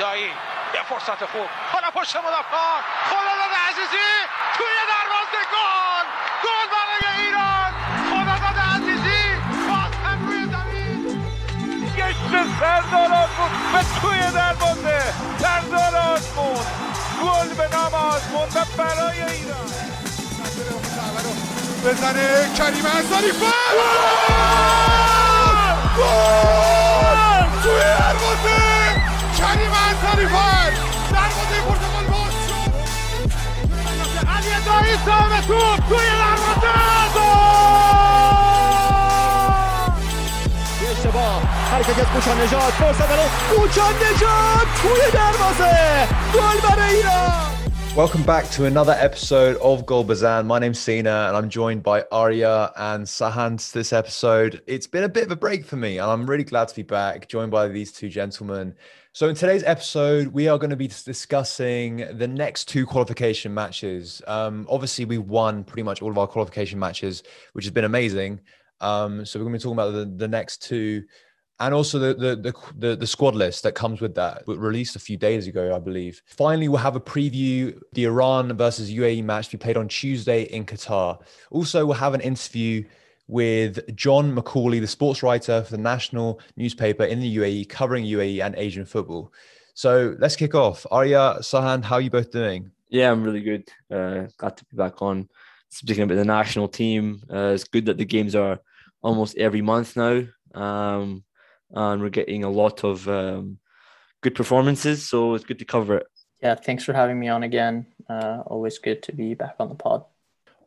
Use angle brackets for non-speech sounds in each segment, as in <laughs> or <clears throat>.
دایی. یه فرصت خوب. حالا پشت مدافعان. خداداد عزیزی. توی دروازه گل. گل برای ایران. خداداد عزیزی. باز هم روی زمین. گشت سردار آزمون به توی دروازه سردار آزمون گل به نام آزمون و برای ایران. بزنه کریم انصاری. گل توی دروازه! Welcome back to another episode of Goal Bazan. My name's Sina and I'm joined by Arya and Sahand this episode. It's been a bit of a break for me and I'm really glad to be back, joined by these two gentlemen. So, in today's episode, we are going to be discussing the next two qualification matches. Um, obviously, we won pretty much all of our qualification matches, which has been amazing. Um, so, we're going to be talking about the, the next two and also the, the the the the, squad list that comes with that released a few days ago i believe finally we'll have a preview the iran versus uae match to be played on tuesday in qatar also we'll have an interview with john mccauley the sports writer for the national newspaper in the uae covering uae and asian football so let's kick off arya sahan how are you both doing yeah i'm really good uh, glad to be back on speaking about the national team uh, it's good that the games are almost every month now um, and we're getting a lot of um, good performances. So it's good to cover it. Yeah, thanks for having me on again. Uh, always good to be back on the pod.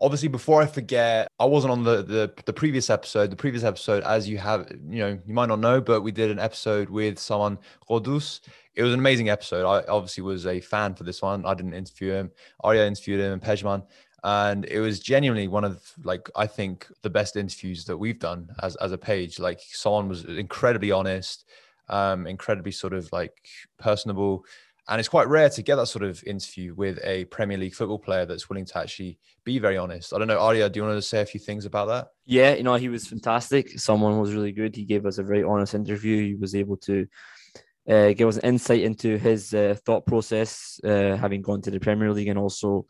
Obviously, before I forget, I wasn't on the, the the previous episode. The previous episode, as you have, you know, you might not know, but we did an episode with Saman Ghoddos. It was an amazing episode. I obviously was a fan for this one. I didn't interview him. Arya interviewed him and Pejman and it was genuinely one of like i think the best interviews that we've done as, as a page like Saman was incredibly honest um incredibly sort of like personable and it's quite rare to get that sort of interview with a premier league football player that's willing to actually be very honest. I don't know arya do you want to say a few things about that? Yeah you know he was fantastic. Saman was really good. He gave us a very honest interview. He was able to uh, give us an insight into his uh, thought process uh, having gone to the premier league and also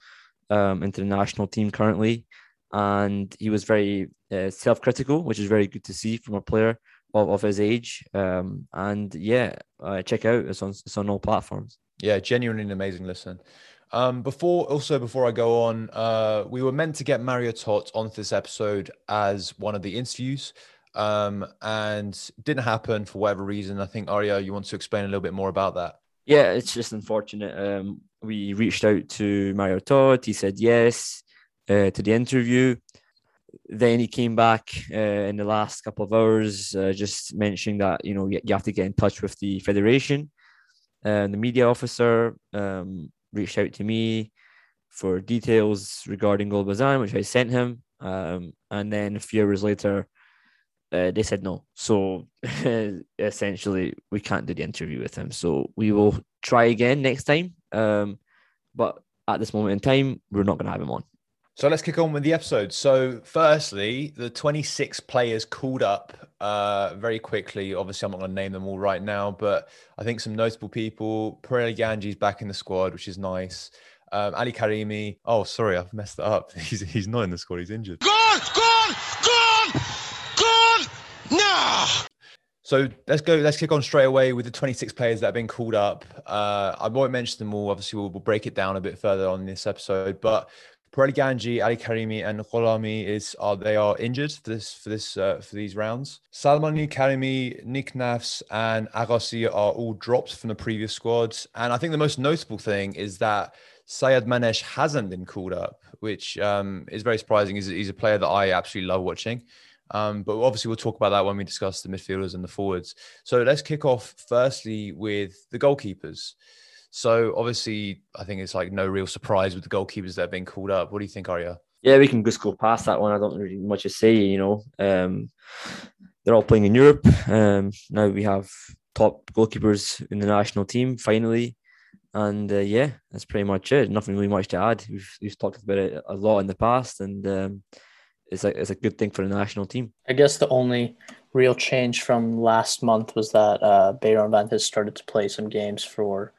um, into the national team currently, and he was very uh, self-critical, which is very good to see from a player of, of his age. Um, and yeah, uh, check out. It's on it's on all platforms. Yeah, genuinely an amazing listen. Um, before also before I go on, uh, we were meant to get Mario Tot onto this episode as one of the interviews, um, and didn't happen for whatever reason. I think Aria, you want to explain a little bit more about that? Yeah, it's just unfortunate. Um, we reached out to Mario Todd. He said yes uh, to the interview. Then he came back uh, in the last couple of hours, uh, just mentioning that you know you, have to get in touch with the federation. And the media officer um, reached out to me for details regarding Gol Bazan, which I sent him. Um, and then a few hours later, uh, they said no. So <laughs> essentially, we can't do the interview with him. So we will try again next time. Um, but at this moment in time, we're not going to have him on. So let's kick on with the episode. So, firstly, the 26 players called up uh, very quickly. Obviously, I'm not going to name them all right now, but I think some notable people. Pouraliganji's back in the squad, which is nice. Um, Ali Karimi. Oh, sorry, I've messed that up. <laughs> He's he's not in the squad. He's injured. Gone, gone, gone, gone. Nah. So let's go. Let's kick on straight away with the 26 players that have been called up. Uh, I won't mention them all. Obviously, we'll, we'll, break it down a bit further on this episode. But Pouraliganji, Ali Karimi, and Gholami is are they are injured for this for this uh, for these rounds. Salmani Karimi, Nick Nafs, and Agassi are all dropped from the previous squads. And I think the most notable thing is that Sayyadmanesh hasn't been called up, which um, is very surprising. He's, he's a player that I absolutely love watching. Um, but obviously, we'll talk about that when we discuss the midfielders and the forwards. So let's kick off firstly with the goalkeepers. So obviously, I think it's like no real surprise with the goalkeepers that have been called up. What do you think, Arya? Yeah, we can just go past that one. I don't really much to say. You know, um, they're all playing in Europe. Um, now we have top goalkeepers in the national team finally, and uh, yeah, that's pretty much it. Nothing really much to add. We've we've talked about it a lot in the past, and um, it's a it's a good thing for the national team. I guess the only real change from last month was that uh, Beiranvand has started to play some games for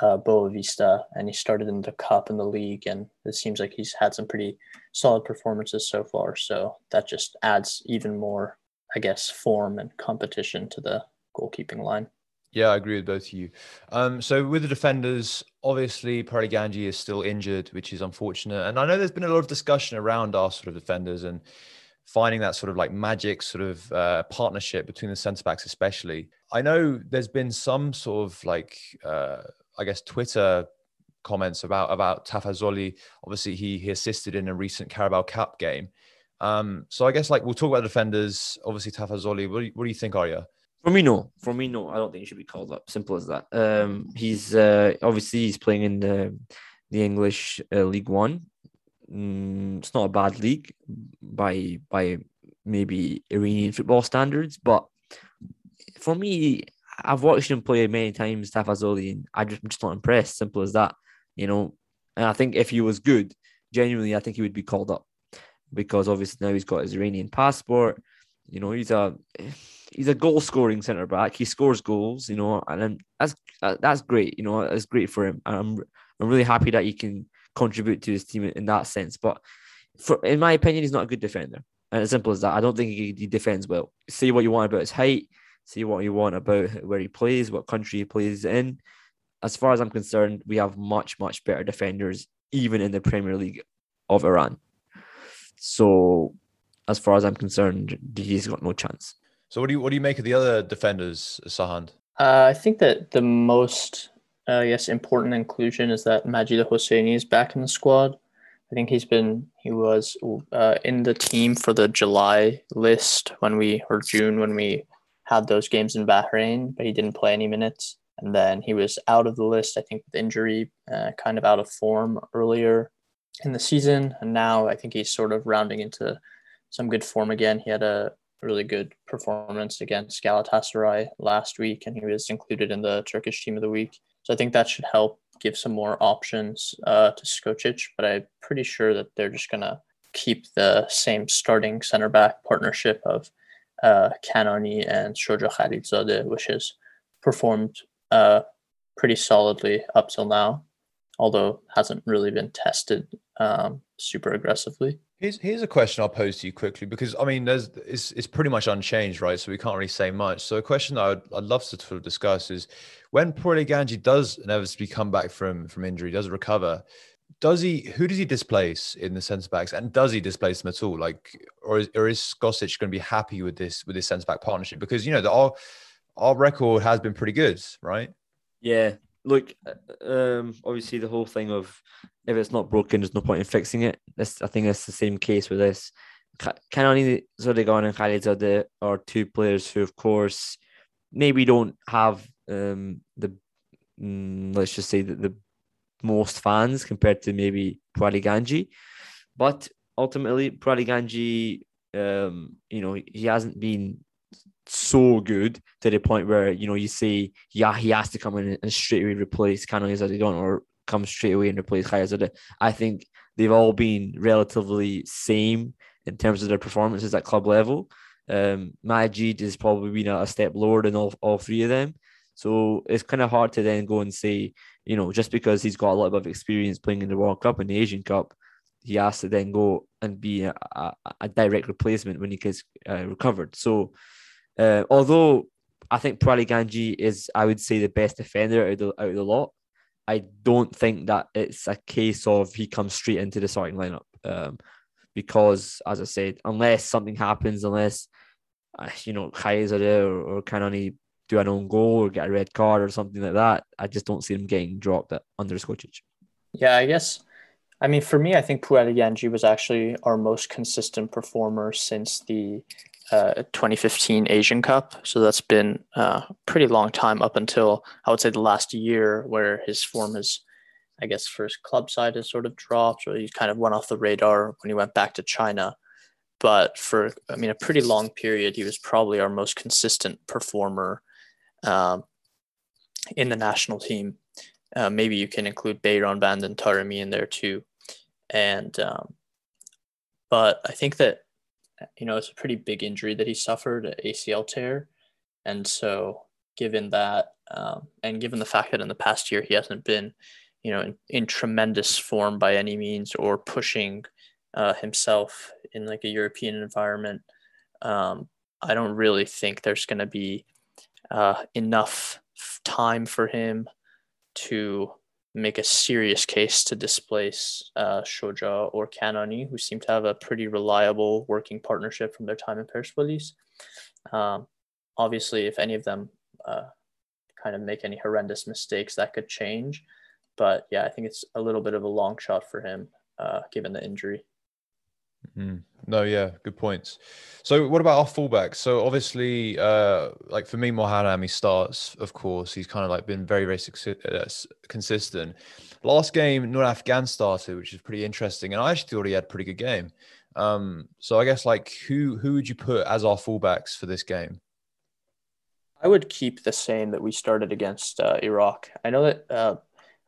uh, Boavista, and he started in the cup and the league, and it seems like he's had some pretty solid performances so far. So that just adds even more, I guess, form and competition to the goalkeeping line. Yeah, I agree with both of you. Um, so with the defenders, obviously Ganji is still injured, which is unfortunate. And I know there's been a lot of discussion around our sort of defenders and finding that sort of like magic sort of uh, partnership between the centre backs, especially. I know there's been some sort of like uh, I guess Twitter comments about about Tafazolli. Obviously, he he assisted in a recent Carabao Cup game. Um, so I guess like we'll talk about the defenders. Obviously, Tafazolli. What do you, what do you think, Arya? For me, no. For me, no. I don't think he should be called up. Simple as that. Um, he's uh, obviously he's playing in the the English uh, League One. Mm, it's not a bad league by by maybe Iranian football standards, but for me, I've watched him play many times, Tafazolli, and I just, I'm just not impressed. Simple as that, you know. And I think if he was good, genuinely, I think he would be called up because obviously now he's got his Iranian passport. You know, he's a he's a goal scoring centre back. He scores goals, you know, and that's uh, that's great. You know, that's great for him. And I'm I'm really happy that he can contribute to his team in that sense. But for in my opinion, he's not a good defender. And as simple as that, I don't think he, he defends well. Say what you want about his height, see what you want about where he plays, what country he plays in. As far as I'm concerned, we have much, much better defenders, even in the Premier League of Iran. So, as far as I'm concerned, he's got no chance. So, what do you what do you make of the other defenders, Sahand? Uh, I think that the most, uh, yes, important inclusion is that Majid Hosseini is back in the squad. I think he's been he was uh, in the team for the July list when we or June when we had those games in Bahrain, but he didn't play any minutes. And then he was out of the list, I think, with injury, uh, kind of out of form earlier in the season. And now I think he's sort of rounding into some good form again. He had a really good performance against Galatasaray last week, and he was included in the Turkish team of the week. So I think that should help give some more options uh, to Skocic. But I'm pretty sure that they're just going to keep the same starting center back partnership of uh, Kanani and Shoja Khalilzadeh, which has performed uh, pretty solidly up till now, although hasn't really been tested um, super aggressively. Here's, here's a question I'll pose to you quickly because I mean, there's it's, it's pretty much unchanged, right? So we can't really say much. So a question that I'd, I'd love to sort of discuss is when Pouraliganji does inevitably come back from from injury, does recover, does he who does he displace in the centre backs and does he displace them at all? Like or is, or is Skocic going to be happy with this with this centre back partnership? Because you know the, our our record has been pretty good right? Yeah. Look uh, um obviously the whole thing of if it's not broken there's no point in fixing it. I think it's the same case with this. Kanani Zodigan and Khalilzadeh are two players who of course maybe don't have um the mm, let's just say that the most fans compared to maybe Pouraliganji. But ultimately, Pouraliganji, um, you know, he hasn't been so good to the point where, you know, you say, yeah, he has to come in and straight away replace Kanaanizadegan or come straight away and replace Khalilzadeh. I think they've all been relatively same in terms of their performances at club level. Um, Majid has probably been a step lower than all, all three of them. So it's kind of hard to then go and say, you know, just because he's got a lot of experience playing in the World Cup and the Asian Cup, he has to then go and be a, a, a direct replacement when he gets uh, recovered. So, uh, although I think Pouraliganji is, I would say, the best defender out of the, out of the lot, I don't think that it's a case of he comes straight into the starting lineup. Um, because, as I said, unless something happens, unless, uh, you know, Kaiser or, or Kanani do an own goal or get a red card or something like that. I just don't see him getting dropped under Skocic. Yeah, I guess. I mean, for me, I think Ganji was actually our most consistent performer since the uh, 2015 Asian Cup. So that's been uh, a pretty long time up until I would say the last year, where his form has, I guess, for his club side has sort of dropped, or he kind of went off the radar when he went back to China. But for, I mean, a pretty long period, he was probably our most consistent performer um, in the national team. Uh, maybe you can include Beiranvand and Taremi in there too. And um, but I think that you know, it's a pretty big injury that he suffered, ACL tear. And so, given that, um, and given the fact that in the past year he hasn't been, you know, in, in tremendous form by any means or pushing uh, himself in like a European environment, um, I don't really think there's going to be uh, enough time for him to make a serious case to displace uh, Shoja or Kannoney, who seem to have a pretty reliable working partnership from their time in Persepolis. Um, obviously, if any of them uh, kind of make any horrendous mistakes, that could change. But yeah, I think it's a little bit of a long shot for him, uh, given the injury. Mm. No, yeah, good points. So, what about our fullbacks? So, obviously, uh, like for me, Mohamed he starts. Of course, he's kind of like been very, very uh, consistent. Last game, Noorafkan started, which is pretty interesting, and I actually thought he had a pretty good game. Um, so, I guess like who who would you put as our fullbacks for this game? I would keep the same that we started against uh, Iraq. I know that uh,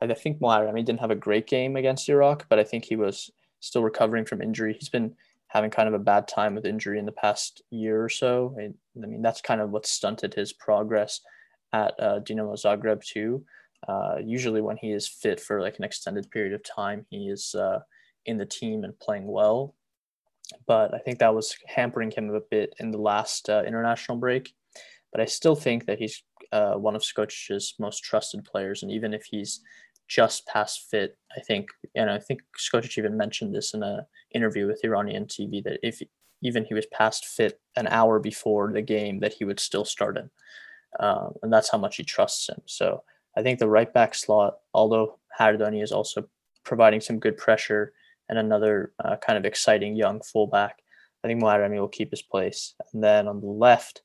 I think Mohamed didn't have a great game against Iraq, but I think he was still recovering from injury. He's been having kind of a bad time with injury in the past year or so. I, I mean, that's kind of what stunted his progress at uh, Dinamo Zagreb too. Uh, usually, when he is fit for like an extended period of time, he is uh, in the team and playing well. But I think that was hampering him a bit in the last uh, international break. But I still think that he's uh, one of Skocic's most trusted players, and even if he's just past fit. I think, and I think Skocic even mentioned this in a interview with Iranian TV that if even he was past fit an hour before the game, that he would still start him, um, and that's how much he trusts him. So I think the right back slot, although Hardani is also providing some good pressure and another uh, kind of exciting young fullback, I think Moharami will keep his place. And then on the left,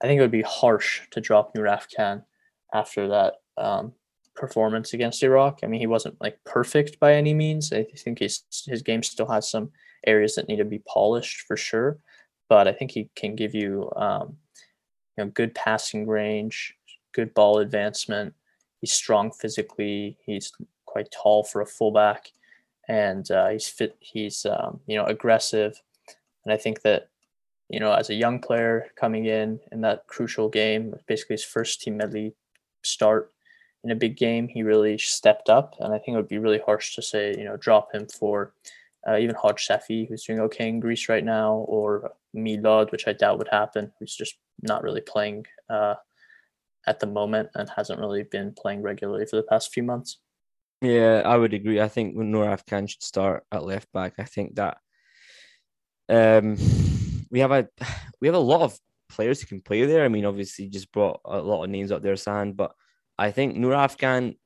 I think it would be harsh to drop Noorafkan after that um, performance against Iraq. I mean, he wasn't like perfect by any means. I think his his game still has some areas that need to be polished for sure, but I think he can give you um, you know good passing range, good ball advancement. He's strong physically. He's quite tall for a fullback, and uh, he's fit. He's um, you know aggressive, and I think that you know as a young player coming in in that crucial game, basically his first team Melli start in a big game, he really stepped up. And I think it would be really harsh to say, you know, drop him for uh, even Hajsafi, who's doing okay in Greece right now, or Milad, which I doubt would happen, who's just not really playing uh, at the moment and hasn't really been playing regularly for the past few months. Yeah, I would agree. I think Afgan should start at left back. I think that um, we have a <sighs> we have a lot of players who can play there. I mean, obviously, just brought a lot of names up there, Sahand, but I think Noorafkan,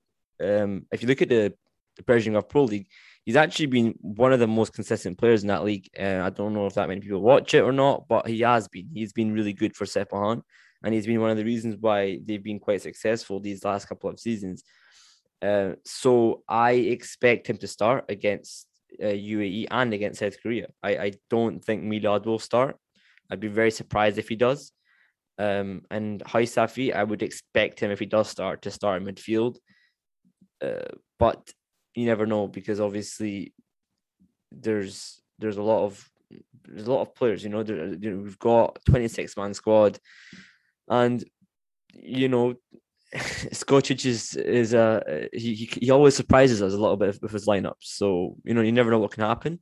um, if you look at the, the Persian Gulf Pro League, he's actually been one of the most consistent players in that league. Uh, I don't know if that many people watch it or not, but he has been. He's been really good for Sepahan, and he's been one of the reasons why they've been quite successful these last couple of seasons. Uh, so I expect him to start against uh, UAE and against South Korea. I, I don't think Milad will start. I'd be very surprised if he does. Um, and Hajsafi, I would expect him if he does start to start in midfield. Uh, but you never know because obviously there's there's a lot of there's a lot of players. You know, there, you know we've got 26 man squad, and you know <laughs> Skocic is is a he, he always surprises us a little bit with his lineups. So you know you never know what can happen.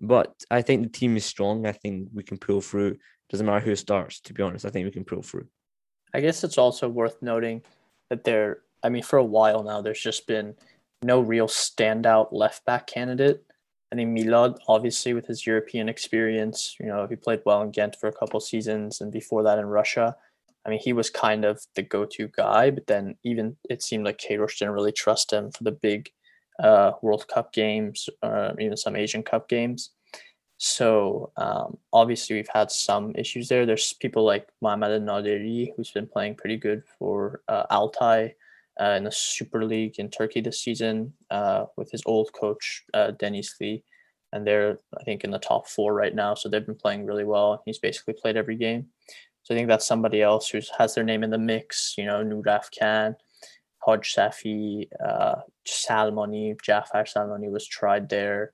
But I think the team is strong. I think we can pull through. Doesn't matter who starts, to be honest. I think we can pull through. I guess it's also worth noting that there, I mean, for a while now, there's just been no real standout left back candidate. I think Milad, obviously, with his European experience, you know, he played well in Ghent for a couple seasons and before that in Russia. I mean, he was kind of the go to guy, but then even it seemed like Queiroz didn't really trust him for the big uh, World Cup games, or even some Asian Cup games. So um, obviously we've had some issues there. There's people like Mohamed Naderi who's been playing pretty good for uh, Altay uh, in the Super League in Turkey this season uh, with his old coach uh, Lee, and they're I think in the top four right now. So they've been playing really well. He's basically played every game. So I think that's somebody else who has their name in the mix. You know, Nuraf Khan, Hajsafi, uh, Salmoni, Jafar Salmoni was tried there.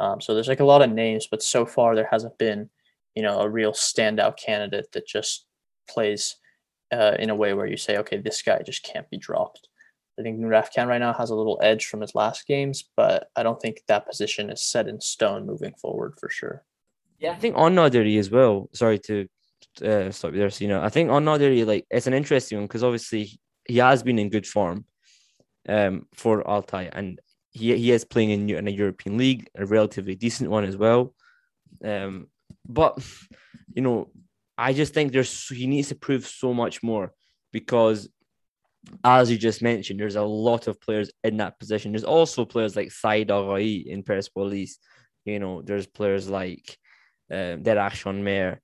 Um, so there's like a lot of names, but so far there hasn't been you know, a real standout candidate that just plays uh, in a way where you say, okay, this guy just can't be dropped. I think Noorafkan right now has a little edge from his last games, but I don't think that position is set in stone moving forward for sure. Yeah, I think on Naderi as well. Sorry to uh, stop you there, so, you know, I think on Naderi, like it's an interesting one because obviously he has been in good form um, for Altai, and he he is playing in, in a European league, a relatively decent one as well. Um, but you know, I just think there's he needs to prove so much more because as you just mentioned, there's a lot of players in that position. There's also players like Said Aghai in Persepolis. You know, there's players like um, Derachshon Mer,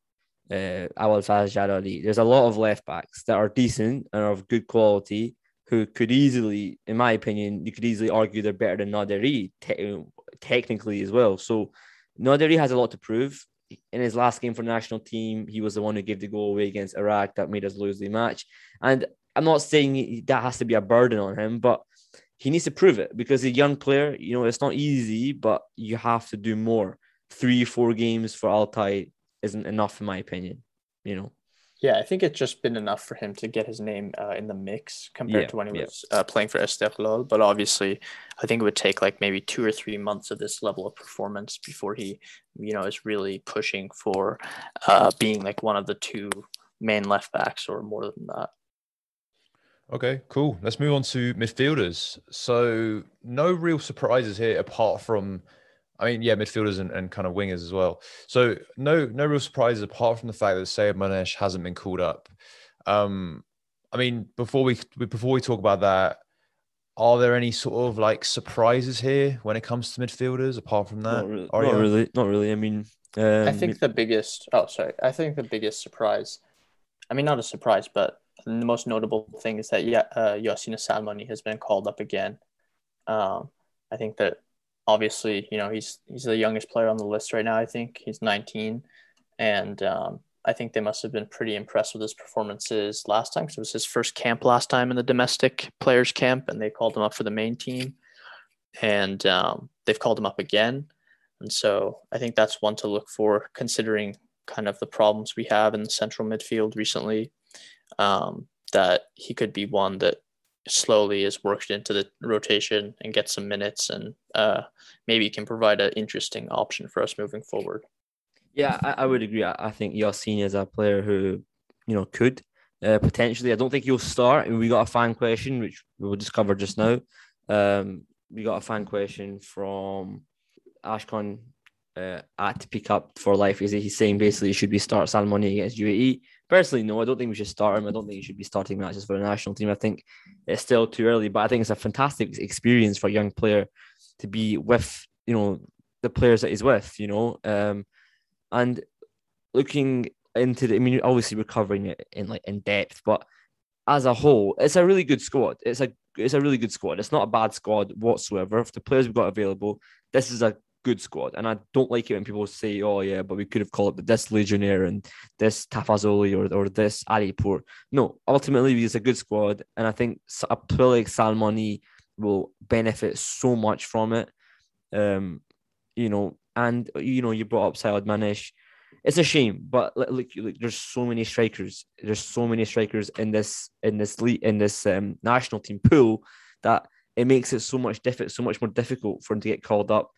uh, Awal Faz. There's a lot of left backs that are decent and are of good quality who could easily, in my opinion, you could easily argue they're better than Naderi te- technically as well. So Naderi has a lot to prove. In his last game for the national team, he was the one who gave the goal away against Iraq that made us lose the match. And I'm not saying that has to be a burden on him, but he needs to prove it because a young player, you know, it's not easy, but you have to do more. Three, four games for Altay isn't enough, in my opinion. You know. Yeah, I think it's just been enough for him to get his name uh, in the mix compared Yeah, to when he yeah. was uh, playing for Esteghlal. But obviously, I think it would take like maybe two or three months of this level of performance before he, you know, is really pushing for uh, being like one of the two main left backs or more than that. Okay, cool. Let's move on to midfielders. So no real surprises here apart from I mean, yeah, midfielders and, and kind of wingers as well. So no no real surprises apart from the fact that Sayyadmanesh hasn't been called up. Um I mean, before we before we talk about that, are there any sort of like surprises here when it comes to midfielders apart from that? Not really. Are Not you? really. Not really. I mean, um, I think the biggest, oh, sorry, I think the biggest surprise, I mean, not a surprise, but the most notable thing is that yeah, uh, Yassine Salmani has been called up again. Um, I think that obviously, you know, he's he's the youngest player on the list right now. I think he's 19, and um, I think they must have been pretty impressed with his performances last time because it was his first camp last time in the domestic players camp, and they called him up for the main team, and um, they've called him up again, and so I think that's one to look for considering kind of the problems we have in the central midfield recently. Um, that he could be one that slowly is worked into the rotation and gets some minutes and uh, maybe can provide an interesting option for us moving forward. Yeah, I, I would agree. I, I think Yassine is a player who, you know, could uh, potentially. I don't think he'll start. We got a fan question, which we will just cover just now. Um, we got a fan question from Ashcon uh, at Pick Up for Life. Is he's saying basically should we start Salmoni against UAE? Personally, no. I don't think we should start him. I don't think he should be starting matches for the national team. I think it's still too early, but I think it's a fantastic experience for a young player to be with, you know, the players that he's with. You know, um, and looking into the, I mean, obviously we're covering it in like in depth, but as a whole, it's a really good squad. It's a it's a really good squad. It's not a bad squad whatsoever. For the players we've got available, this is a good squad. And I don't like it when people say, "Oh yeah, but we could have called it this Legionnaire and this Tafazoli or or this Alipur." No, ultimately it's a good squad, and I think a player like Salmoni will benefit so much from it. Um, you know, and you know, you brought up Sayyadmanesh. It's a shame, but like, like, like, there's so many strikers. There's so many strikers in this in this league in this um, national team pool that it makes it so much difficult, so much more difficult for him to get called up,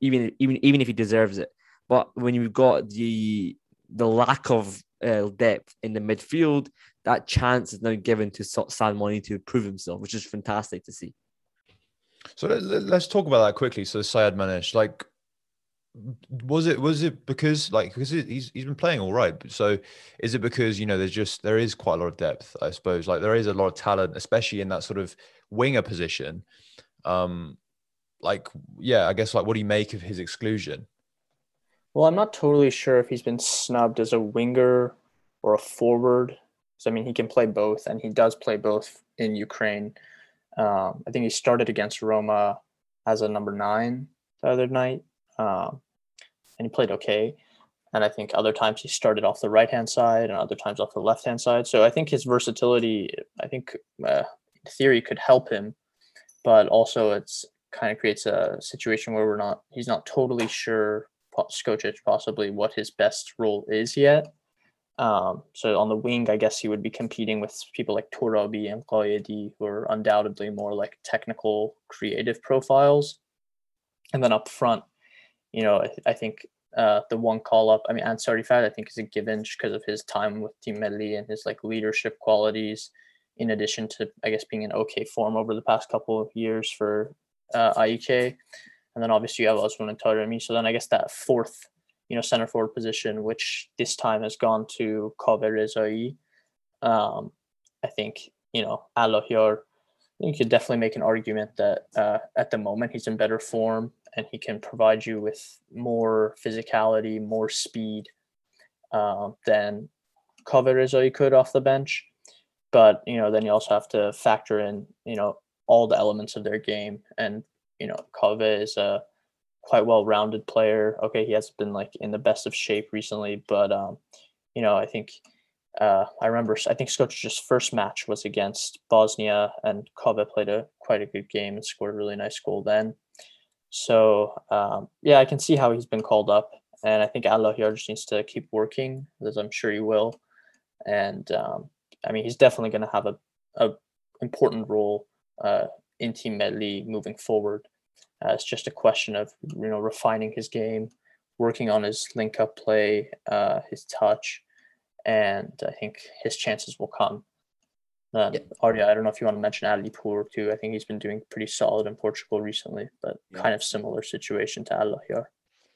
even even even if he deserves it. But when you've got the the lack of uh, depth in the midfield, that chance is now given to Sa- Salmoni to prove himself, which is fantastic to see. So let, let's talk about that quickly. So Sayyadmanesh, like, was it was it because like because he- he's he's been playing all right? So is it because you know there's just there is quite a lot of depth, I suppose. Like there is a lot of talent, especially in that sort of winger position. Um, like yeah, I guess like what do you make of his exclusion? Well, I'm not totally sure if he's been snubbed as a winger or a forward. So I mean, he can play both, and he does play both in Ukraine. Um, I think he started against Roma as a number nine the other night, um, and he played okay. And I think other times he started off the right hand side, and other times off the left hand side. So I think his versatility, I think, uh, theory, could help him, but also it's kind of creates a situation where we're not. He's not totally sure Skocic possibly what his best role is yet. Um, so on the wing, I guess he would be competing with people like Torabi and Qaedi, who are undoubtedly more like technical, creative profiles. And then up front, you know, I, I think uh, the one call up, I mean, Ansarifard, I think is a given because of his time with Team Melli and his like leadership qualities, in addition to, I guess, being in okay form over the past couple of years for uh. And then obviously you have Azmoun and Taremi. So then I guess that fourth you know, center forward position, which this time has gone to Kaveh Rezai. Um, I think, you know, Allahiyar, you could definitely make an argument that uh, at the moment he's in better form and he can provide you with more physicality, more speed um, than Kaveh Rezai could off the bench. But, you know, then you also have to factor in, you know, all the elements of their game. And, you know, Kaveh is a quite well rounded player. Okay, he has been like in the best of shape recently, but um, you know, I think uh, I remember I think Skocic's first match was against Bosnia, and Kaveh played a quite a good game and scored a really nice goal then. So um, yeah, I can see how he's been called up, and I think Allahiyar just needs to keep working, as I'm sure he will. And um, I mean, he's definitely going to have a, a important role uh, in Team Melli moving forward. Uh, it's just a question of you know refining his game, working on his link up play, uh, his touch, and I think his chances will come. Um, yeah. Arya, I don't know if you want to mention Alipour too. I think he's been doing pretty solid in Portugal recently, but yeah. kind of similar situation to Allahiyar.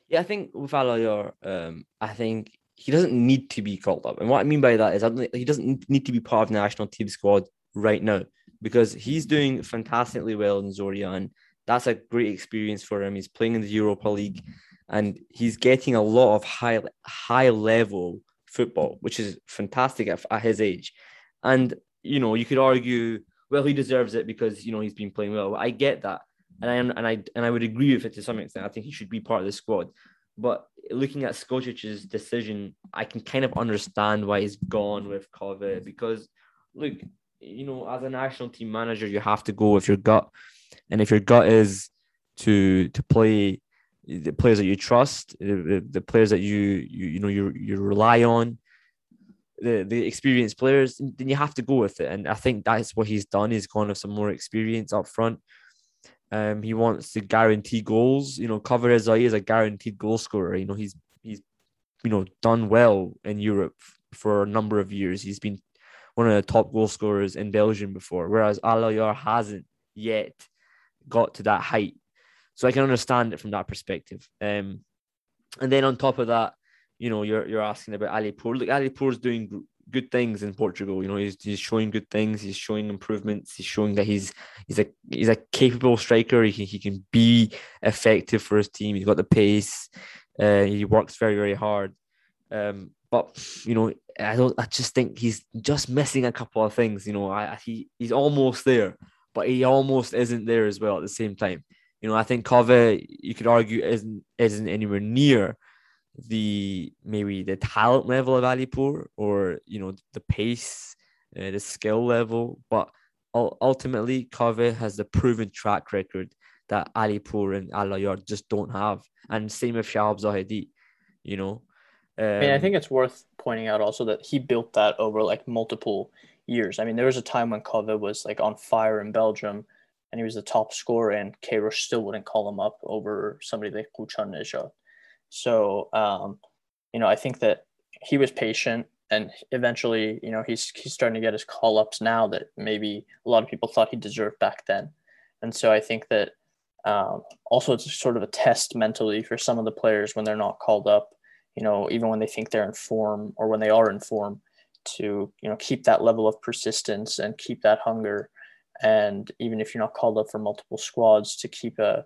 Yeah, I think with Allahiyar, um, I think he doesn't need to be called up. And what I mean by that is he doesn't need to be part of the national team squad right now because he's doing fantastically well in Zorya and that's a great experience for him. He's playing in the Europa League and he's getting a lot of high high level football, which is fantastic at, at his age. And you know, you could argue, well, he deserves it because you know he's been playing well. I get that, and I and I and I would agree with it to some extent. I think he should be part of the squad. But looking at Skocic's decision, I can kind of understand why he's gone with Kaveh because look, you know, as a national team manager, you have to go with your gut. And if your gut is to to play the players that you trust, the, the players that you you you know you you rely on, the the experienced players, then you have to go with it. And I think that's what he's done. He's gone with some more experience up front. Um, he wants to guarantee goals. You know, Kaveh Rezai is a guaranteed goal scorer. You know, he's he's you know done well in Europe for a number of years. He's been one of the top goal scorers in Belgium before, whereas Allahiyar hasn't yet got to that height. So I can understand it from that perspective. Um, and then on top of that, you know, you're you're asking about Ali Alipour. Look, Ali Alipour's doing good things in Portugal. You know, he's, he's showing good things. He's showing improvements. He's showing that he's he's a he's a capable striker. He can, he can be effective for his team. He's got the pace. Uh, he works very very hard. Um, but you know, I don't. I just think he's just missing a couple of things. You know, I, he he's almost there but he almost isn't there as well at the same time. You know, I think Kaveh, you could argue, isn't isn't anywhere near the maybe the talent level of Alipour or you know the pace, uh, the skill level, but ultimately Kaveh has the proven track record that Alipour and Allahiyar just don't have, and same with Shahab Zahedi. You know, um, I mean, I um, think it's worth pointing out also that he built that over like multiple years. I mean, there was a time when Kaveh was like on fire in Belgium and he was the top scorer, and Queiroz still wouldn't call him up over somebody like Ghoochannejhad. So, um, you know, I think that he was patient and eventually, you know, he's he's starting to get his call ups now that maybe a lot of people thought he deserved back then. And so I think that um, also it's sort of a test mentally for some of the players when they're not called up, you know, even when they think they're in form or when they are in form, to you know keep that level of persistence and keep that hunger. And even if you're not called up for multiple squads to keep a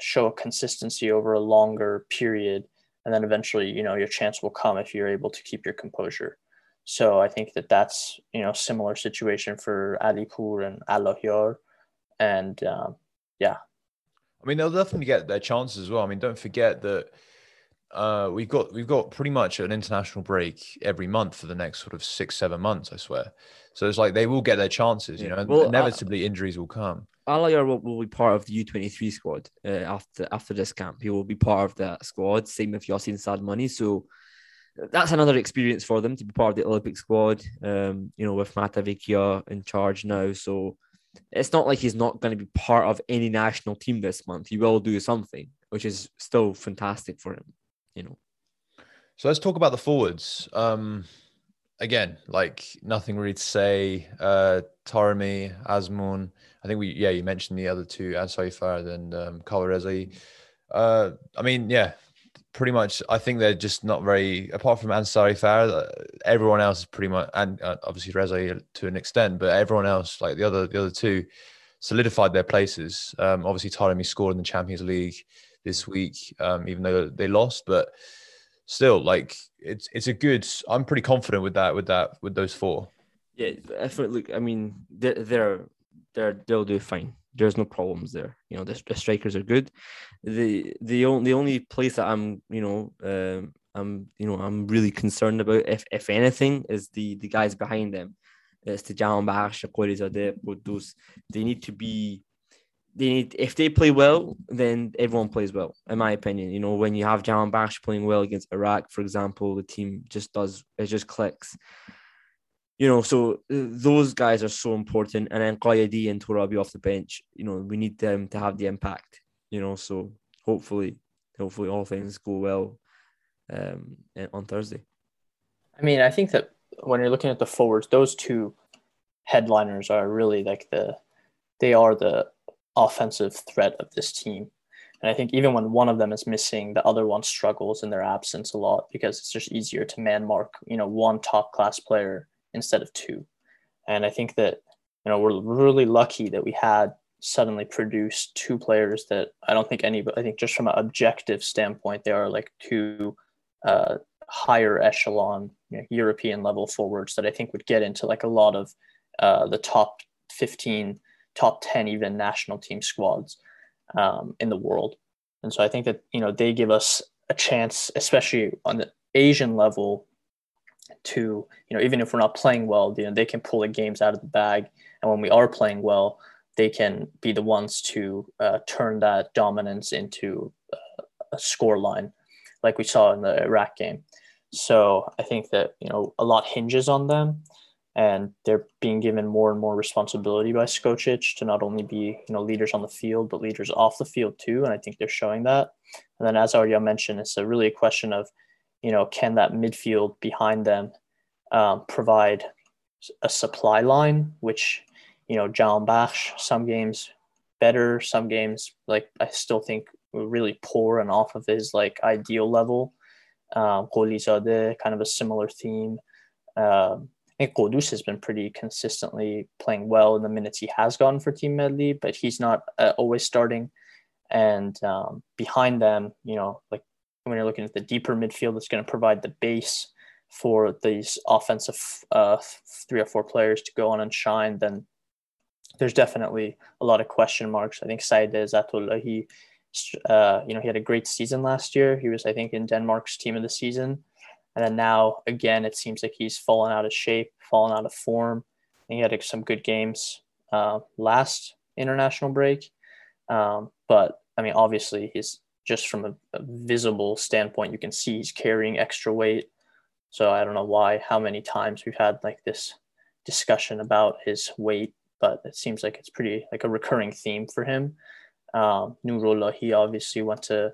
show a consistency over a longer period. And then eventually you know your chance will come if you're able to keep your composure. So i think that that's you know similar situation for alipour and Allahiyar and um, yeah. I mean they'll definitely get their chances as well. I mean don't forget that uh, we've got we've got pretty much an international break every month for the next sort of six seven months. I swear. So it's like they will get their chances. You know, Well, inevitably injuries will come. Alayer will, will be part of the U23 squad uh, after after this camp. He will be part of that squad. Same with Yasin Salmani. So that's another experience for them to be part of the Olympic squad. Um, you know, with Mahdavikia in charge now. So it's not like he's not going to be part of any national team this month. He will do something, which is still fantastic for him. You know. So let's talk about the forwards. Um, again, like nothing really to say. Uh, Taremi, Azmoun. I think we, yeah, you mentioned the other two, Ansarifard and um, Kalarezi. Uh, I mean, yeah, pretty much. I think they're just not very. Apart from Ansarifard, uh, everyone else is pretty much, and uh, obviously Reza to an extent, but everyone else, like the other, the other two, solidified their places. Um, obviously, Taremi scored in the Champions League this week, um, even though they lost, but still like it's it's a good i'm pretty confident with that with that with those four Yeah, look, I mean, they're they're they're they'll do fine. There's no problems there. You know, the, the strikers are good. The the only the only place that I'm, you know, um, I'm you know I'm really concerned about, if if anything, is the the guys behind them. It's the Jahanbakhsh, Gholizadeh, Ghoddos. They need to be. They need if they play well, then everyone plays well. In my opinion, you know, when you have Jahanbakhsh playing well against Iraq, for example, the team just does it just clicks you know, so uh, those guys are so important. And then Qayadi and Torabi off the bench, you know, we need them to have the impact, you know. So hopefully, hopefully all things go well um, eh, on Thursday. I mean, I think that when you're looking at the forwards, those two headliners are really like the they are the offensive threat of this team. And I think even when one of them is missing, the other one struggles in their absence a lot because it's just easier to man mark, you know, one top class player instead of two. And I think that, you know, we're really lucky that we had suddenly produced two players that I don't think any, I think just from an objective standpoint, they are like two uh, higher echelon you know, European level forwards that I think would get into like a lot of uh, the top 15, top 10, even national team squads um, in the world. And so I think that, you know, they give us a chance, especially on the Asian level, to, you know, even if we're not playing well, you know, they can pull the games out of the bag. And when we are playing well, they can be the ones to uh, turn that dominance into uh, a score line like we saw in the Iraq game. So I think that you know a lot hinges on them, and they're being given more and more responsibility by Skocic to not only be you know leaders on the field but leaders off the field too. And I think they're showing that. And then as Arya mentioned, it's a really a question of you know can that midfield behind them um, provide a supply line, which you know Jahanbakhsh some games better, some games like I still think really poor and off of his like ideal level. Um, kind of a similar theme. Um, I think Ghoddos has been pretty consistently playing well in the minutes he has gotten for Team Melli, but he's not uh, always starting. And um, behind them, you know, like when you're looking at the deeper midfield, that's going to provide the base for these offensive uh, three or four players to go on and shine. Then there's definitely a lot of question marks. I think Saeed Ezatolahi, he uh, you know, he had a great season last year. He was, I think, in Denmark's team of the season. And then now, again, it seems like he's fallen out of shape, fallen out of form. And he had some good games uh, last international break. Um, but I mean, obviously, he's just from a, a visible standpoint, you can see he's carrying extra weight. So I don't know why, how many times we've had like this discussion about his weight, but it seems like it's pretty like a recurring theme for him. Um, Nurullah, he obviously went to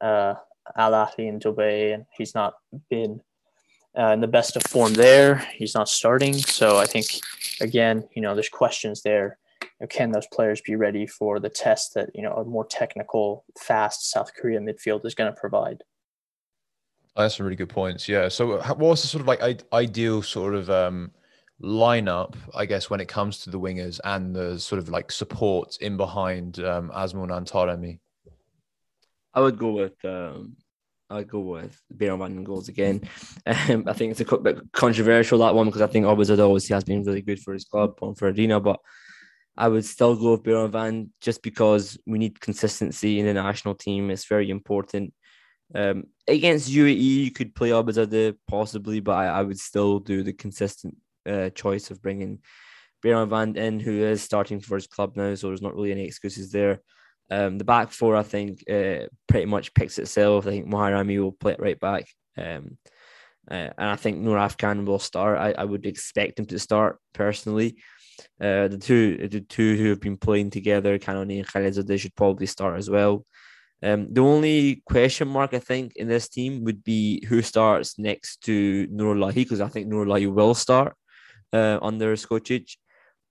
uh, Al Ahly in Dubai, and he's not been uh, in the best of form there. He's not starting, so I think again, you know, there's questions there. You know, can those players be ready for the test that you know a more technical, fast South Korea midfield is going to provide? Oh, That's some really good points. Yeah. So, how- what's the sort of like I- ideal sort of um, lineup, I guess, when it comes to the wingers and the sort of like support in behind um, Azmoun and Taremi? I would go with um, I'd go with Beerman goals again. Um, I think it's a bit controversial that one because I think Abedzadeh obviously has been really good for his club on for Arena, but I would still go with Beerman just because we need consistency in the national team. It's very important. Um, against UAE, you could play Abedzadeh possibly, but I, I would still do the consistent uh, choice of bringing Beiranvand in, who is starting for his club now, so there's not really any excuses there. Um, the back four, I think, uh, pretty much picks itself. I think Moharami will play it right back. Um, uh, and I think Noorafkan will start. I, I would expect him to start personally. Uh, the two the two who have been playing together, Kanoni and Khalilzadeh, should probably start as well. Um, the only question mark I think in this team would be who starts next to Nurullahi, because I think Nurullahi will start uh, under Skocic.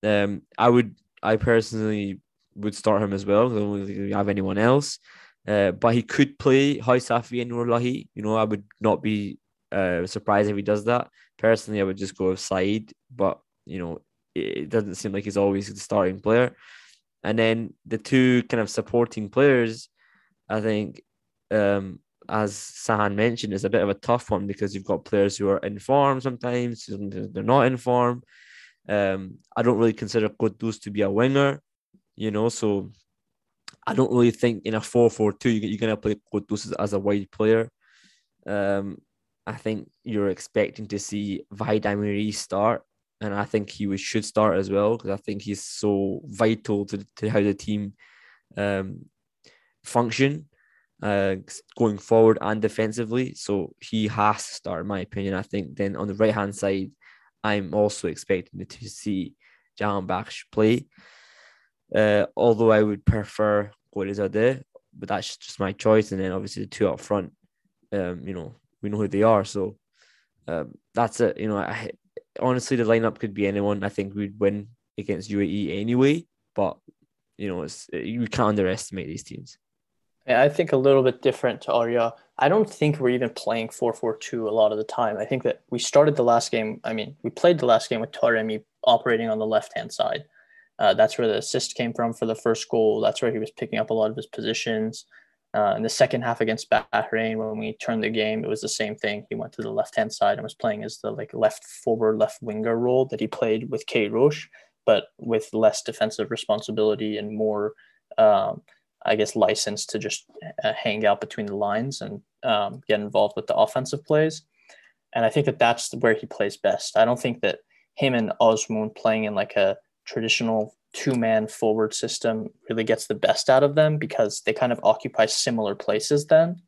Um, I would, I personally would start him as well. I don't have anyone else. Uh, but he could play Hajsafi and Nurullahi. You know, I would not be uh, surprised if he does that. Personally, I would just go with Saeed, but you know, it doesn't seem like he's always the starting player. And then the two kind of supporting players, I think, um, as Sahand mentioned, is a bit of a tough one because you've got players who are in form sometimes, they're not in form. Um, I don't really consider Ghoddos to be a winger, you know, so I don't really think in a 4 4 2 you're going to play Ghoddos as a wide player. Um, I think you're expecting to see Vahid Amiri start, and I think he should start as well because I think he's so vital to, to how the team um, function uh, going forward and defensively. So he has to start, in my opinion. I think then on the right hand side, I'm also expecting to see Jahanbakhsh play. Uh, although I would prefer Gholizadeh, but that's just my choice. And then obviously the two up front, um, you know, we know who they are. So um, that's it. You know, I, honestly, the lineup could be anyone. I think we'd win against UAE anyway, but you know, it's you can't underestimate these teams. I think a little bit different to Arya. I don't think we're even playing 4-4-2 a lot of the time. I think that we started the last game. I mean, we played the last game with Taremi operating on the left-hand side. Uh, that's where the assist came from for the first goal. That's where he was picking up a lot of his positions. Uh, in the second half against Bahrain, when we turned the game, it was the same thing. He went to the left-hand side and was playing as the like left forward, left winger role that he played with Queiroz, but with less defensive responsibility and more um, – I guess, license to just uh, hang out between the lines and um, get involved with the offensive plays. And I think that that's where he plays best. I don't think that him and Azmoun playing in like a traditional two man forward system really gets the best out of them because they kind of occupy similar places then.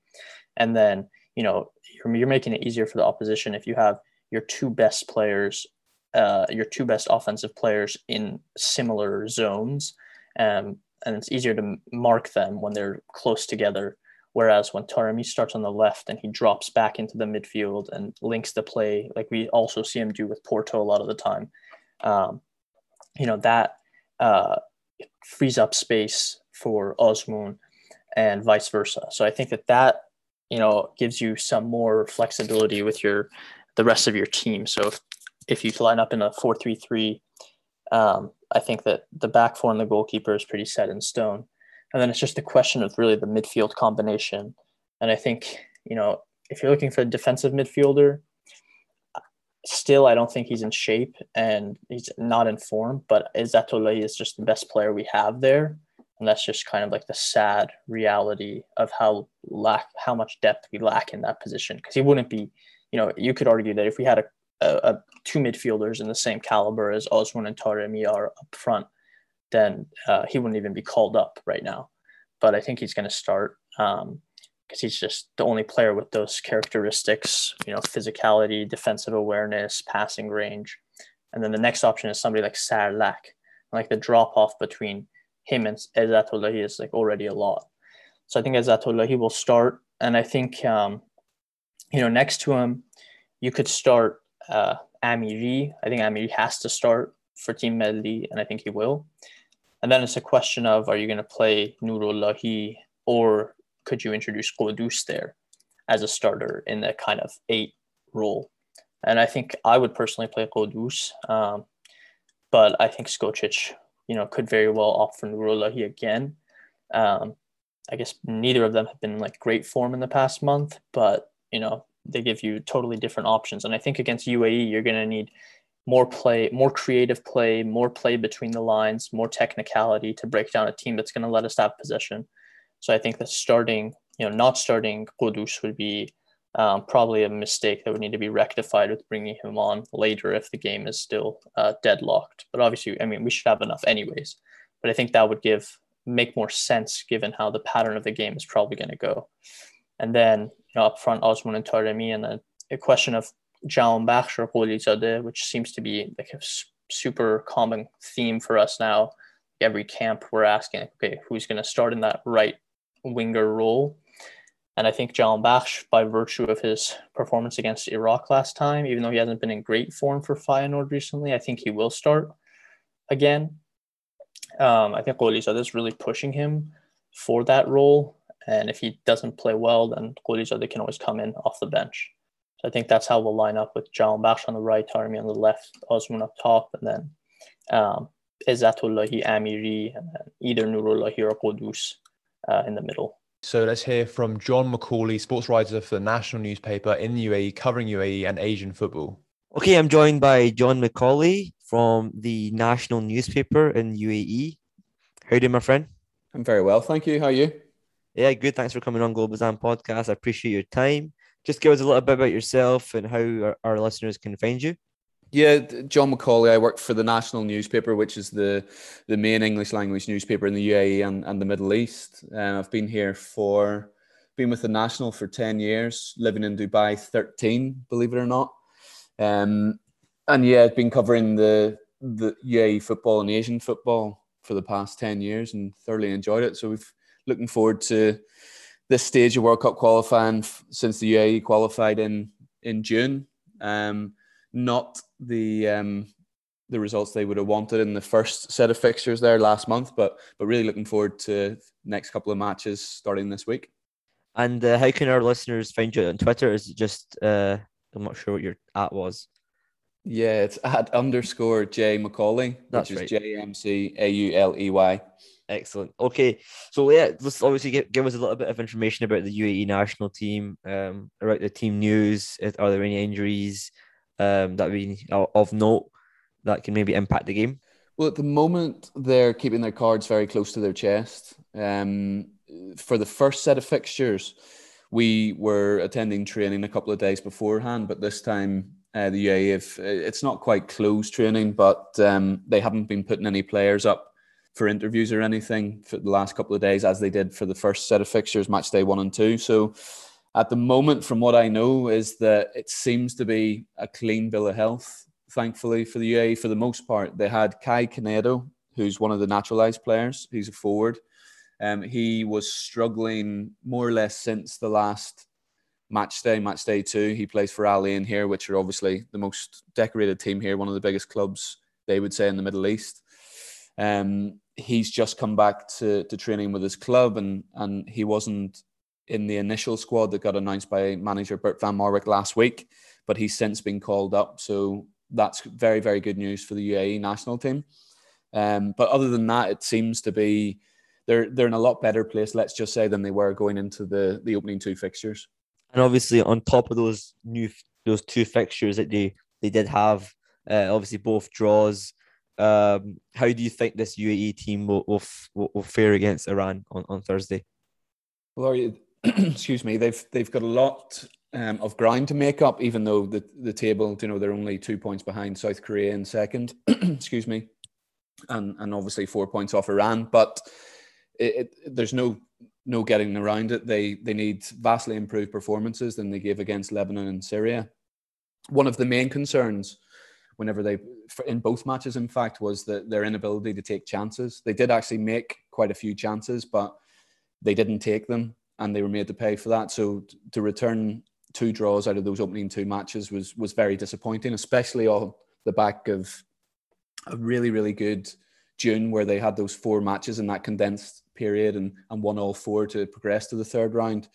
And then, you know, you're, you're making it easier for the opposition if you have your two best players, uh, your two best offensive players in similar zones. Um, and it's easier to mark them when they're close together. Whereas when Taremi starts on the left and he drops back into the midfield and links the play, like we also see him do with Porto a lot of the time, um, you know, that uh, frees up space for Azmoun and vice versa. So I think that that, you know, gives you some more flexibility with your the rest of your team. So if, if you line up in a 4 3 3, um, I think that the back four and the goalkeeper is pretty set in stone. And then it's just a question of really the midfield combination. And I think, you know, if you're looking for a defensive midfielder, still I don't think he's in shape and he's not in form, but Izzatollah is just the best player we have there. And that's just kind of like the sad reality of how lack how much depth we lack in that position. Because he wouldn't be, you know, you could argue that if we had a a, a two midfielders in the same caliber as Azmoun and Taremi are up front, then uh, he wouldn't even be called up right now. But I think he's going to start because he's just the only player with those characteristics, you know, physicality, defensive awareness, passing range. And then the next option is somebody like Sarlak. Like the drop off between him and Ezatolahi is like already a lot. So I think Ezatolahi will start. And I think, um, you know, next to him, you could start uh, Amiri. I think Amiri has to start for Team Melli, and I think he will. And then it's a question of are you going to play Nurullahi or could you introduce Ghoddos there as a starter in that kind of eight role? And I think I would personally play Ghoddos, um, but I think Skocic, you know, could very well opt for Nurullahi again. Um, I guess neither of them have been in like great form in the past month, but you know, they give you totally different options. And I think against UAE, you're going to need more play, more creative play, more play between the lines, more technicality to break down a team that's going to let us have possession. So I think that starting you know, not starting Ghoddos would be um, probably a mistake that would need to be rectified with bringing him on later if the game is still uh, deadlocked. But obviously, I mean, we should have enough anyways. But I think that would give make more sense given how the pattern of the game is probably going to go. And then you know, up front, Azmoun and Taremi, and then a question of Jahanbakhsh or Gholizadeh, which seems to be like a super common theme for us now. Every camp, we're asking, okay, who's going to start in that right winger role? And I think Jahanbakhsh, by virtue of his performance against Iraq last time, even though he hasn't been in great form for Feyenoord recently, I think he will start again. Um, I think Gholizadeh is really pushing him for that role. And if he doesn't play well, then Gholizadeh can always come in off the bench. So I think that's how we'll line up with Jahanbakhsh on the right, Taremi on the left, Azmoun up top, and then um, Amiri, and then either Nurullahi or Ghoddos uh, in the middle. So let's hear from John McAuley, sports writer for the national newspaper in the UAE, covering UAE and Asian football. Okay, I'm joined by John McAuley from the national newspaper in UAE. How you doing, my friend? I'm very well, thank you. How are you? Yeah, good. Thanks for coming on Golbezan podcast. I appreciate your time. Just give us a little bit about yourself and how our, our listeners can find you. Yeah, John McAuley. I work for the national newspaper, which is the the main English language newspaper in the UAE and, and the Middle East. Uh, I've been here for been with the national for ten years, living in Dubai thirteen, believe it or not. Um, and yeah, I've been covering the the UAE football and Asian football for the past ten years, and thoroughly enjoyed it. So we've looking forward to this stage of World Cup qualifying since the UAE qualified in in June. Um, not the um, the results they would have wanted in the first set of fixtures there last month, but but really looking forward to next couple of matches starting this week. And uh, how can our listeners find you on Twitter? Is it just uh, I'm not sure what your at was. Yeah, it's at underscore J McAuley, That's which right. is J M C A U L E Y. Excellent. Okay, so yeah, let's obviously give, give us a little bit of information about the UAE national team, um, about the team news. Are there any injuries um, that we of note that can maybe impact the game? Well, at the moment, they're keeping their cards very close to their chest. Um, for the first set of fixtures, we were attending training a couple of days beforehand, but this time uh, the UAE, have, it's not quite closed training, but um, they haven't been putting any players up for interviews or anything for the last couple of days, as they did for the first set of fixtures, match day one and two. So at the moment, from what I know, is that it seems to be a clean bill of health thankfully for the UAE for the most part. They had Caio Canedo, who's one of the naturalized players. He's a forward. Um, he was struggling more or less since the last match day, match day two. He plays for Al Ain here, which are obviously the most decorated team here, one of the biggest clubs they would say in the Middle East. Um, he's just come back to, to training with his club, and and he wasn't in the initial squad that got announced by manager Bert van Marwijk last week, but he's since been called up. So that's very, very good news for the UAE national team. Um, but other than that, it seems to be they're they're in a lot better place, let's just say, than they were going into the the opening two fixtures. And obviously, on top of those new those two fixtures that they they did have, uh, obviously both draws. Um, how do you think this UAE team will will, will, will fare against Iran on, on Thursday? Well, are you, <clears throat> excuse me, they've they've got a lot um, of ground to make up, even though the the table, you know, they're only two points behind South Korea in second. <clears throat> excuse me, and and obviously four points off Iran, but it, it, there's no no getting around it. They they need vastly improved performances than they gave against Lebanon and Syria. One of the main concerns, whenever they in both matches, in fact, was that their inability to take chances. They did actually make quite a few chances, but they didn't take them, and they were made to pay for that. So to return two draws out of those opening two matches was was very disappointing, especially on the back of a really really good June where they had those four matches in that condensed period and, and won all four to progress to the third round.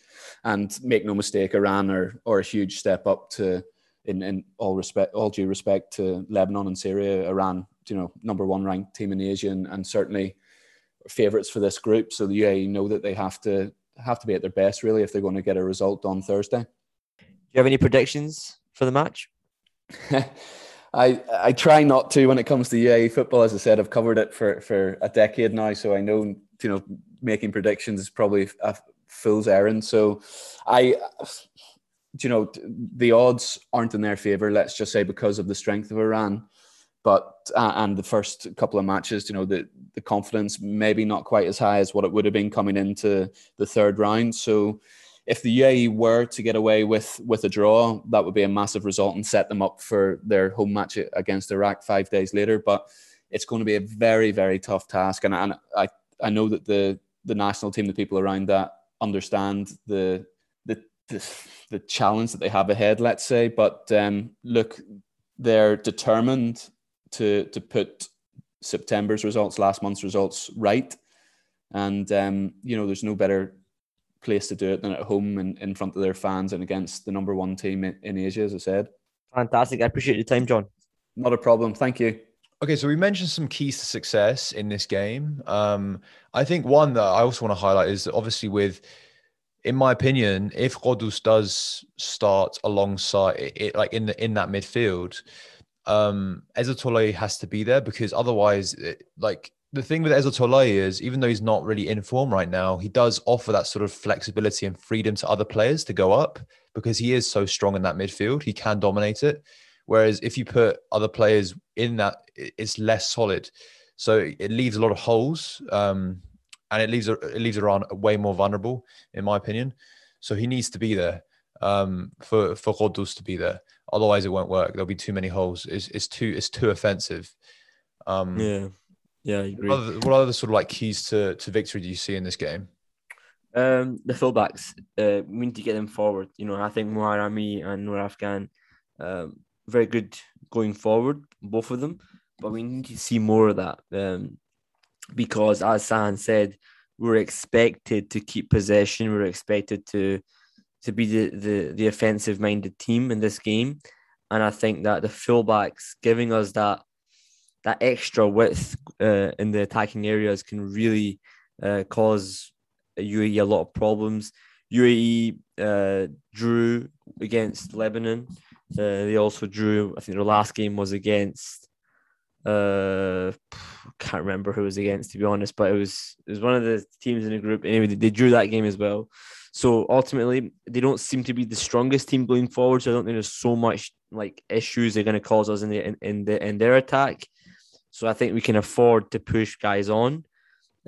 And make no mistake, Iran are, are a huge step up to in, in all respect all due respect to Lebanon and Syria, Iran, you know, number one ranked team in Asia and, and certainly favourites for this group. So the UAE know that they have to have to be at their best really if they're going to get a result on Thursday. Do you have any predictions for the match? <laughs> I I try not to when it comes to UAE football. As I said, I've covered it for, for a decade now, so I know you know making predictions is probably a fool's errand. So, I, you know, the odds aren't in their favor. Let's just say because of the strength of Iran, but uh, and the first couple of matches, you know, the the confidence maybe not quite as high as what it would have been coming into the third round. So. If the UAE were to get away with with a draw, that would be a massive result and set them up for their home match against Iraq five days later. But it's going to be a very very tough task, and, and I I know that the the national team, the people around that understand the the the, challenge that they have ahead. Let's say, but um, look, they're determined to to put September's results, last month's results, right. And um, you know, there's no better place to do it than at home and in front of their fans and against the number one team in, in Asia, as I said. Fantastic. I appreciate your time, John. Not a problem. Thank you. Okay, so we mentioned some keys to success in this game. Um, I think one that I also want to highlight is obviously with, in my opinion, if Ghoddos does start alongside it, like in the in that midfield, um, has to be there because otherwise, it, like the thing with Ezatollah is, even though he's not really in form right now, he does offer that sort of flexibility and freedom to other players to go up because he is so strong in that midfield. He can dominate it. Whereas if you put other players in that, it's less solid. So it leaves a lot of holes, um, and it leaves it leaves Iran way more vulnerable, in my opinion. So he needs to be there um, for for Ghoddos to be there. Otherwise, it won't work. There'll be too many holes. It's, it's too it's too offensive. Um, yeah, yeah, I agree. What other, what other sort of like keys to to victory do you see in this game? Um, the fullbacks, uh, we need to get them forward. You know, I think Moharrami and Noorafkan um, very good going forward, both of them. But we need to see more of that um, because, as San said, we're expected to keep possession. We're expected to to be the, the, the offensive minded team in this game. And I think that the fullbacks giving us that that extra width uh, in the attacking areas can really uh, cause UAE a lot of problems. UAE uh, drew against Lebanon uh, they also drew. I think their last game was against. Uh, can't remember who was against to be honest, but it was it was one of the teams in the group. Anyway, they, they drew that game as well. So ultimately, they don't seem to be the strongest team going forward. So I don't think there's so much like issues they're going to cause us in the in, in the in their attack. So I think we can afford to push guys on.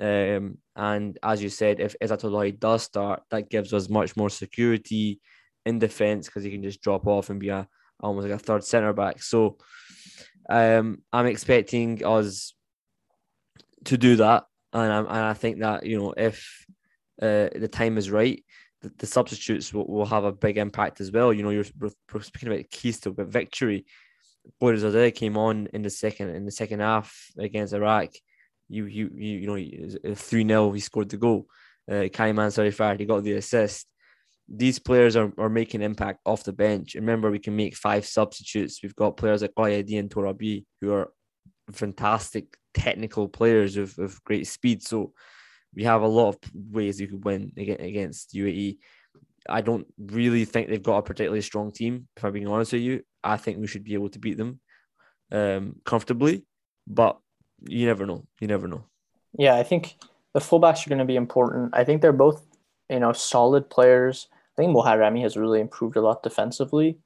Um, and as you said, if Ezatollah does start, that gives us much more security in defence because he can just drop off and be a almost like a third centre back. So um, I'm expecting us to do that, and, i and I think that you know if uh, the time is right, the, substitutes will, will, have a big impact as well. You know, you're we're speaking about keys to victory. Boris Azadeh came on in the second in the second half against Iraq. You you you, you know three 0 he scored the goal. Uh, Karim Ansarifard he got the assist these players are, are making impact off the bench. Remember, we can make five substitutes. We've got players like Ghayedi and Torabi who are fantastic technical players of, of great speed. So we have a lot of ways you could win against UAE. I don't really think they've got a particularly strong team, if I'm being honest with you. I think we should be able to beat them um, comfortably, but you never know. You never know. Yeah, I think the fullbacks are going to be important. I think they're both, you know, solid players. I think Moharrami has really improved a lot defensively.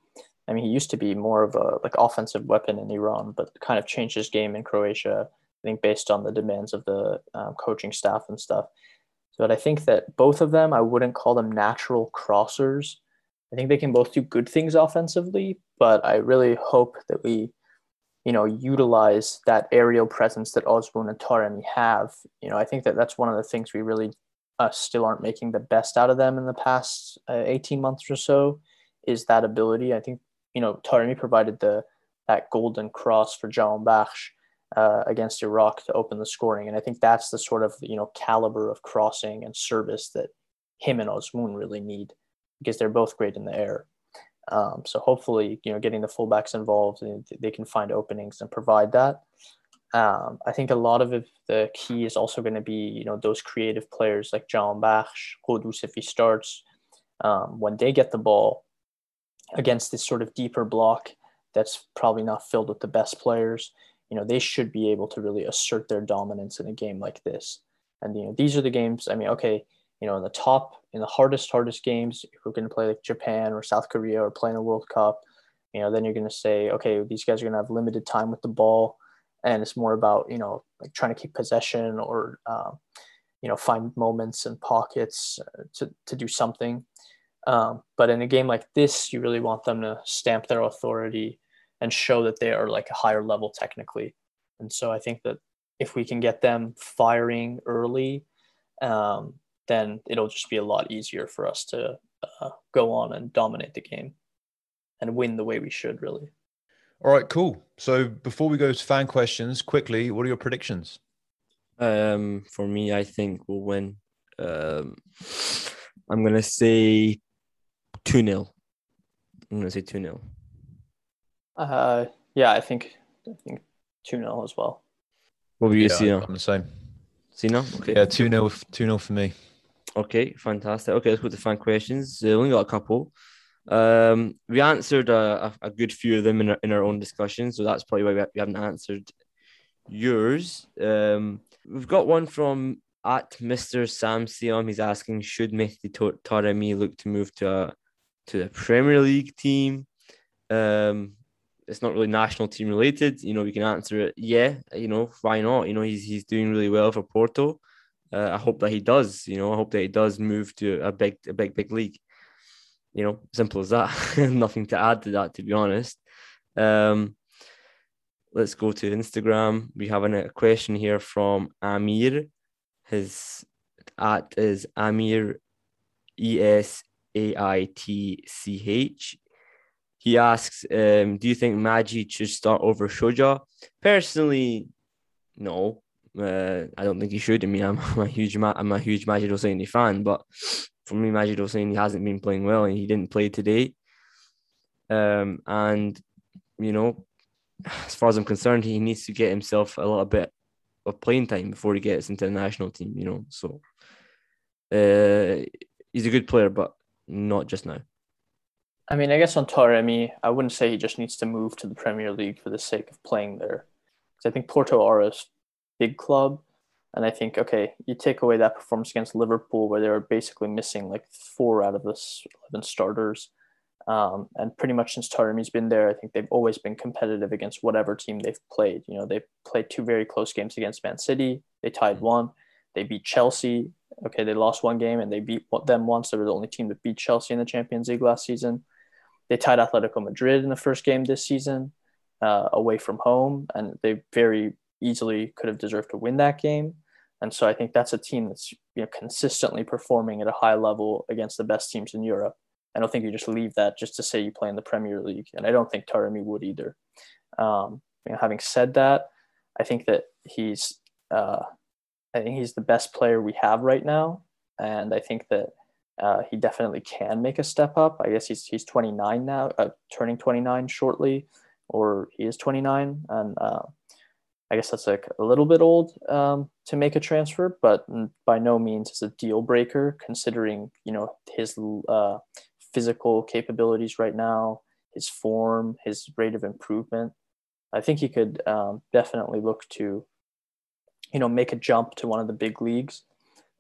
I mean, he used to be more of a like offensive weapon in Iran, but kind of changed his game in Croatia. I think based on the demands of the um, coaching staff and stuff. But I think that both of them, I wouldn't call them natural crossers. I think they can both do good things offensively, but I really hope that we, you know, utilize that aerial presence that Azmoun and Taremi have. You know, I think that that's one of the things we really uh, still aren't making the best out of them in the past uh, 18 months or so is that ability. I think, you know, Taremi provided the that golden cross for Jahanbakhsh uh, against Iraq to open the scoring. And I think that's the sort of, you know, caliber of crossing and service that him and Azmoun really need because they're both great in the air. Um, so hopefully, you know, getting the fullbacks involved, they can find openings and provide that. Um, I think a lot of it, the key is also going to be, you know, those creative players like Jahanbakhsh, Ghoddos if he starts, um, when they get the ball against this sort of deeper block that's probably not filled with the best players, you know, they should be able to really assert their dominance in a game like this. And, you know, these are the games, I mean, okay, you know, in the top, in the hardest, hardest games, if we're going to play like Japan or South Korea or playing a World Cup, you know, then you're going to say, okay, these guys are going to have limited time with the ball. And it's more about, you know, like trying to keep possession or, um, you know, find moments and pockets uh, to, to do something. Um, but in a game like this, you really want them to stamp their authority and show that they are like a higher level technically. And so I think that if we can get them firing early, um, then it'll just be a lot easier for us to uh, go on and dominate the game and win the way we should, really. All right, cool. So before we go to fan questions, quickly, what are your predictions? Um, for me, I think we'll win. Um, I'm gonna say two 0 I'm gonna say two 0 Uh, yeah, I think I think two 0 as well. What will you yeah, see? I'm the same. See now? Okay. Yeah, 2 0 2 0 for me. Okay, fantastic. Okay, let's go to fan questions. Uh, only got a couple. Um, we answered a, a, a good few of them in our, in our own discussion, so that's probably why we, we haven't answered yours. Um, we've got one from at Mr. Sam Siam. He's asking, should Mehdi Taremi look to move to a to the Premier League team? Um, it's not really national team related. You know, we can answer it. Yeah, you know, why not? You know, he's he's doing really well for Porto. Uh, I hope that he does. You know, I hope that he does move to a big a big big league. You know, simple as that. <laughs> Nothing to add to that, to be honest. Um, let's go to Instagram. We have a question here from Amir. His at is Amir E S A I T C H. He asks, um, do you think Majid should start over Shuja? Personally, no. Uh, I don't think he should. I mean, I'm, <laughs> I'm a huge I'm a huge Majid Hosseini fan, but for me, Majid Hosseini hasn't been playing well, and he didn't play today. Um, and you know, as far as I'm concerned, he needs to get himself a little bit of playing time before he gets into the national team. You know, so uh, he's a good player, but not just now. I mean, I guess on Taremi, I wouldn't say he just needs to move to the Premier League for the sake of playing there. Because I think Porto are a big club. And I think, okay, you take away that performance against Liverpool, where they were basically missing like four out of the 11 starters. Um, and pretty much since Taremi's been there, I think they've always been competitive against whatever team they've played. You know, they played two very close games against Man City. They tied mm-hmm. one. They beat Chelsea. Okay, they lost one game and they beat them once. They were the only team that beat Chelsea in the Champions League last season. They tied Atletico Madrid in the first game this season uh, away from home, and they very easily could have deserved to win that game. And so I think that's a team that's you know consistently performing at a high level against the best teams in Europe. I don't think you just leave that just to say you play in the Premier League, and I don't think Taremi would either. Um, you know, having said that, I think that he's uh, I think he's the best player we have right now, and I think that uh, he definitely can make a step up. I guess he's he's 29 now, uh, turning 29 shortly, or he is 29, and uh, I guess that's like a little bit old um, to make a transfer, but by no means is a deal breaker considering you know his uh, physical capabilities right now, his form, his rate of improvement. I think he could um, definitely look to you know make a jump to one of the big leagues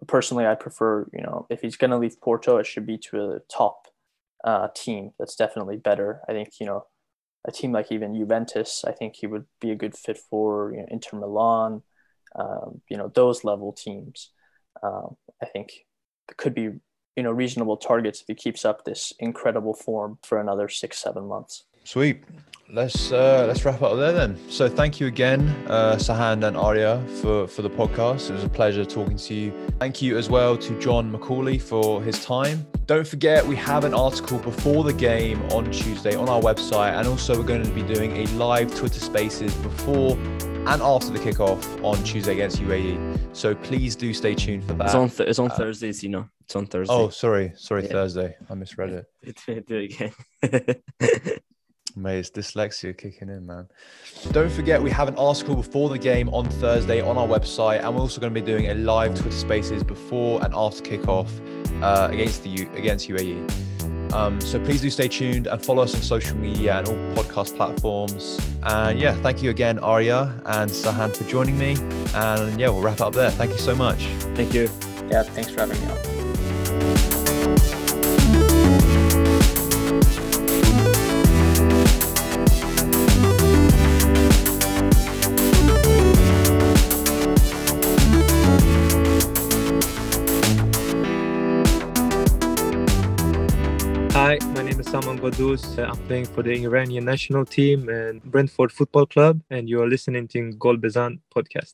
personally, I prefer, you know, if he's going to leave Porto, it should be to a top uh, team that's definitely better. I think, you know, a team like even Juventus, I think he would be a good fit for, you know, Inter Milan, um, you know, those level teams. Um, I think could be, you know, reasonable targets if he keeps up this incredible form for another six, seven months. Sweet let's uh, let's wrap up there then. So thank you again, uh, Sahand and Arya, for for the podcast. It was a pleasure talking to you. Thank you as well to John McAuley for his time. Don't forget, we have an article before the game on Tuesday on our website, and also we're going to be doing a live Twitter Spaces before and after the kickoff on Tuesday against UAE. So please do stay tuned for that. It's on, th- it's on uh, Thursdays, you know. It's on Thursday. Oh, sorry, sorry, yeah. Thursday. I misread it. Do it again. Mate, it's dyslexia kicking in, man. Don't forget, we have an article before the game on Thursday on our website, and we're also going to be doing a live Twitter Spaces before and after kickoff uh, against the U- against UAE. Um, so please do stay tuned and follow us on social media and all podcast platforms. And yeah, thank you again, Arya and Sahand, for joining me. And yeah, we'll wrap up there. Thank you so much. Thank you. Yeah, thanks for having me on. Saman Ghoddos. Uh, I'm playing for the Iranian national team and Brentford Football Club, and you are listening to Golbezan podcast.